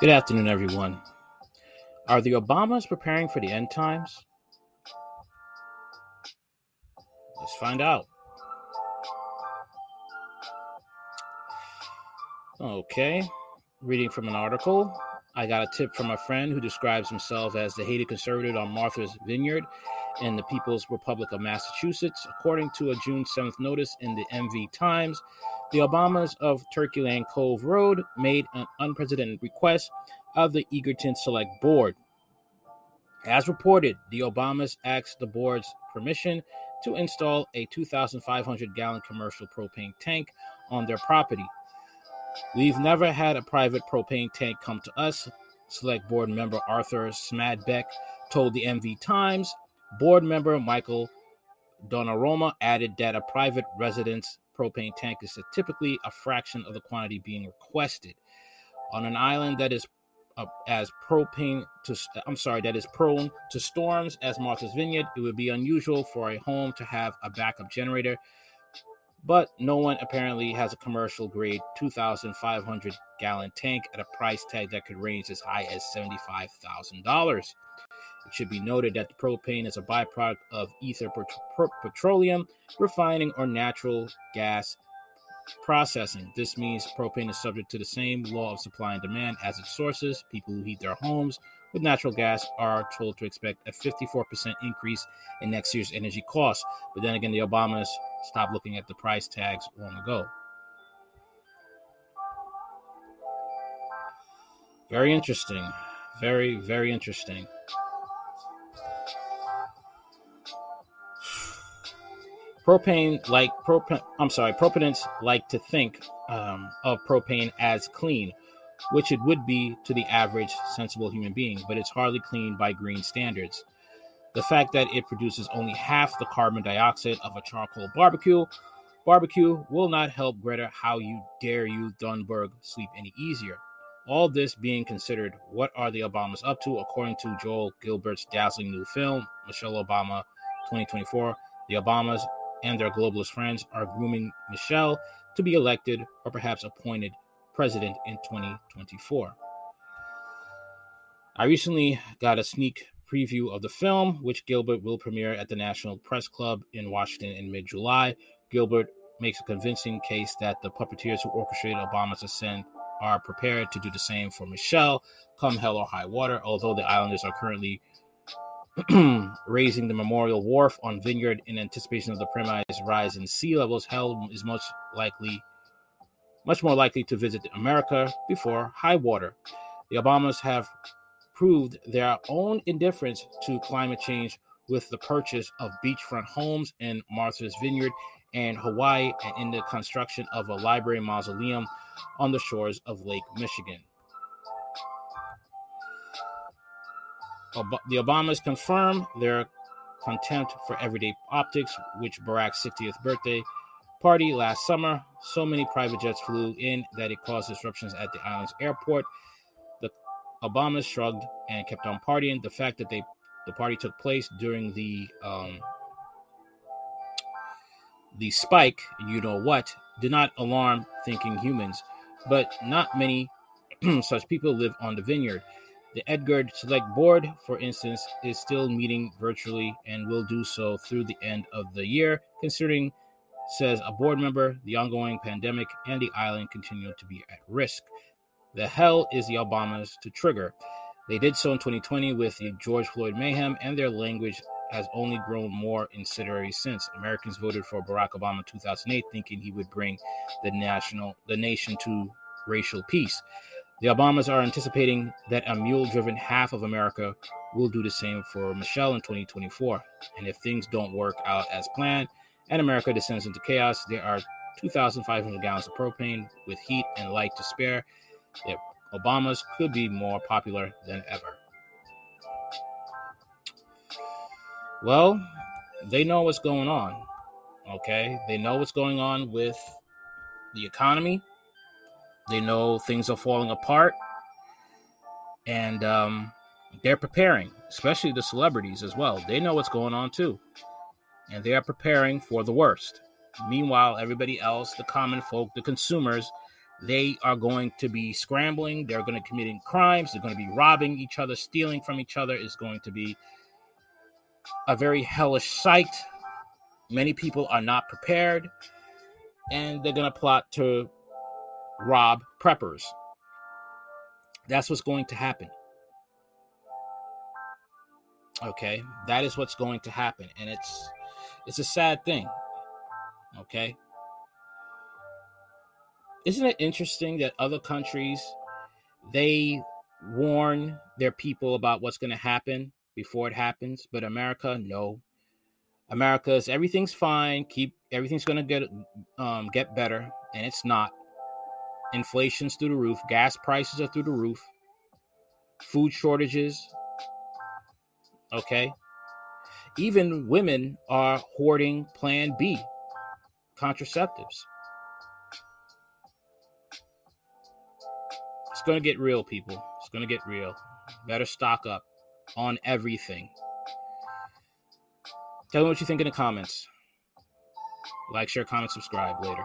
Good afternoon, everyone. Are the Obamas preparing for the end times? Let's find out. Okay, reading from an article. I got a tip from a friend who describes himself as the hated conservative on Martha's Vineyard in the People's Republic of Massachusetts. According to a June 7th notice in the MV Times, the Obamas of Turkeyland Cove Road made an unprecedented request of the Edgartown Select Board. As reported, the Obamas asked the board's permission to install a 2,500 gallon commercial propane tank on their property. We've never had a private propane tank come to us, Select Board member Arthur Smadbeck told the MV Times. Board member Michael Donaroma added that a private residence propane tank is typically a fraction of the quantity being requested. On an island that is uh, as propane to I'm sorry that is prone to storms as Martha's Vineyard, it would be unusual for a home to have a backup generator. But no one apparently has a commercial grade 2,500 gallon tank at a price tag that could range as high as $75,000. It should be noted that the propane is a byproduct of ether petroleum refining or natural gas processing. This means propane is subject to the same law of supply and demand as its sources. People who heat their homes with natural gas are told to expect a 54% increase in next year's energy costs. But then again, the Obamas stopped looking at the price tags long ago. Very interesting. Very, very interesting. Propane like propane. I'm sorry, proponents like to think um, of propane as clean, which it would be to the average sensible human being, but it's hardly clean by green standards. The fact that it produces only half the carbon dioxide of a charcoal barbecue barbecue will not help Greta how you dare you Thunberg sleep any easier. All this being considered, what are the Obamas up to? According to Joel Gilbert's dazzling new film, Michelle Obama 2024, the Obamas and their globalist friends are grooming Michelle to be elected or perhaps appointed president in 2024. I recently got a sneak preview of the film, which Gilbert will premiere at the National Press Club in Washington in mid July. Gilbert makes a convincing case that the puppeteers who orchestrated Obama's ascent are prepared to do the same for Michelle, come hell or high water, although the Islanders are currently raising the memorial wharf on Vineyard in anticipation of the premise rise in sea levels, Hell is most likely, much more likely to visit America before high water. The Obamas have proved their own indifference to climate change with the purchase of beachfront homes in Martha's Vineyard and Hawaii, and in the construction of a library mausoleum on the shores of Lake Michigan. the Obamas confirm their contempt for everyday optics, which Barack's 60th birthday party last summer. So many private jets flew in that it caused disruptions at the island's airport. The Obamas shrugged and kept on partying. The fact that they the party took place during the um, the spike, you know what, did not alarm thinking humans. But not many such people live on the vineyard. The Edgartown Select Board, for instance, is still meeting virtually and will do so through the end of the year, considering, says a board member, the ongoing pandemic and the island continue to be at risk. The hell is the Obamas to trigger? They did so in 2020 with the George Floyd mayhem, and their language has only grown more incendiary since. Americans voted for Barack Obama in 2008, thinking he would bring the national, the nation to racial peace. The Obamas are anticipating that a mule driven half of America will do the same for Michelle in 2024. And if things don't work out as planned and America descends into chaos, there are 2,500 gallons of propane with heat and light to spare. The Obamas could be more popular than ever. Well, they know what's going on. Okay. They know what's going on with the economy. They know things are falling apart. And um, they're preparing, especially the celebrities as well. They know what's going on too. And they are preparing for the worst. Meanwhile, everybody else, the common folk, the consumers, they are going to be scrambling. They're going to committing crimes. They're going to be robbing each other, stealing from each other. Is going to be a very hellish sight. Many people are not prepared, and they're going to plot to rob preppers. That's what's going to happen. Okay, that is what's going to happen, and it's it's a sad thing. Okay, isn't it interesting that other countries they warn their people about what's going to happen before it happens, but America, no. America's everything's fine. Keep everything's going to get um, get better, and it's not. Inflation's through the roof. Gas prices are through the roof. Food shortages. Okay. Even women are hoarding Plan B contraceptives. It's going to get real, people. It's going to get real. Better stock up on everything. Tell me what you think in the comments. Like, share, comment, subscribe later.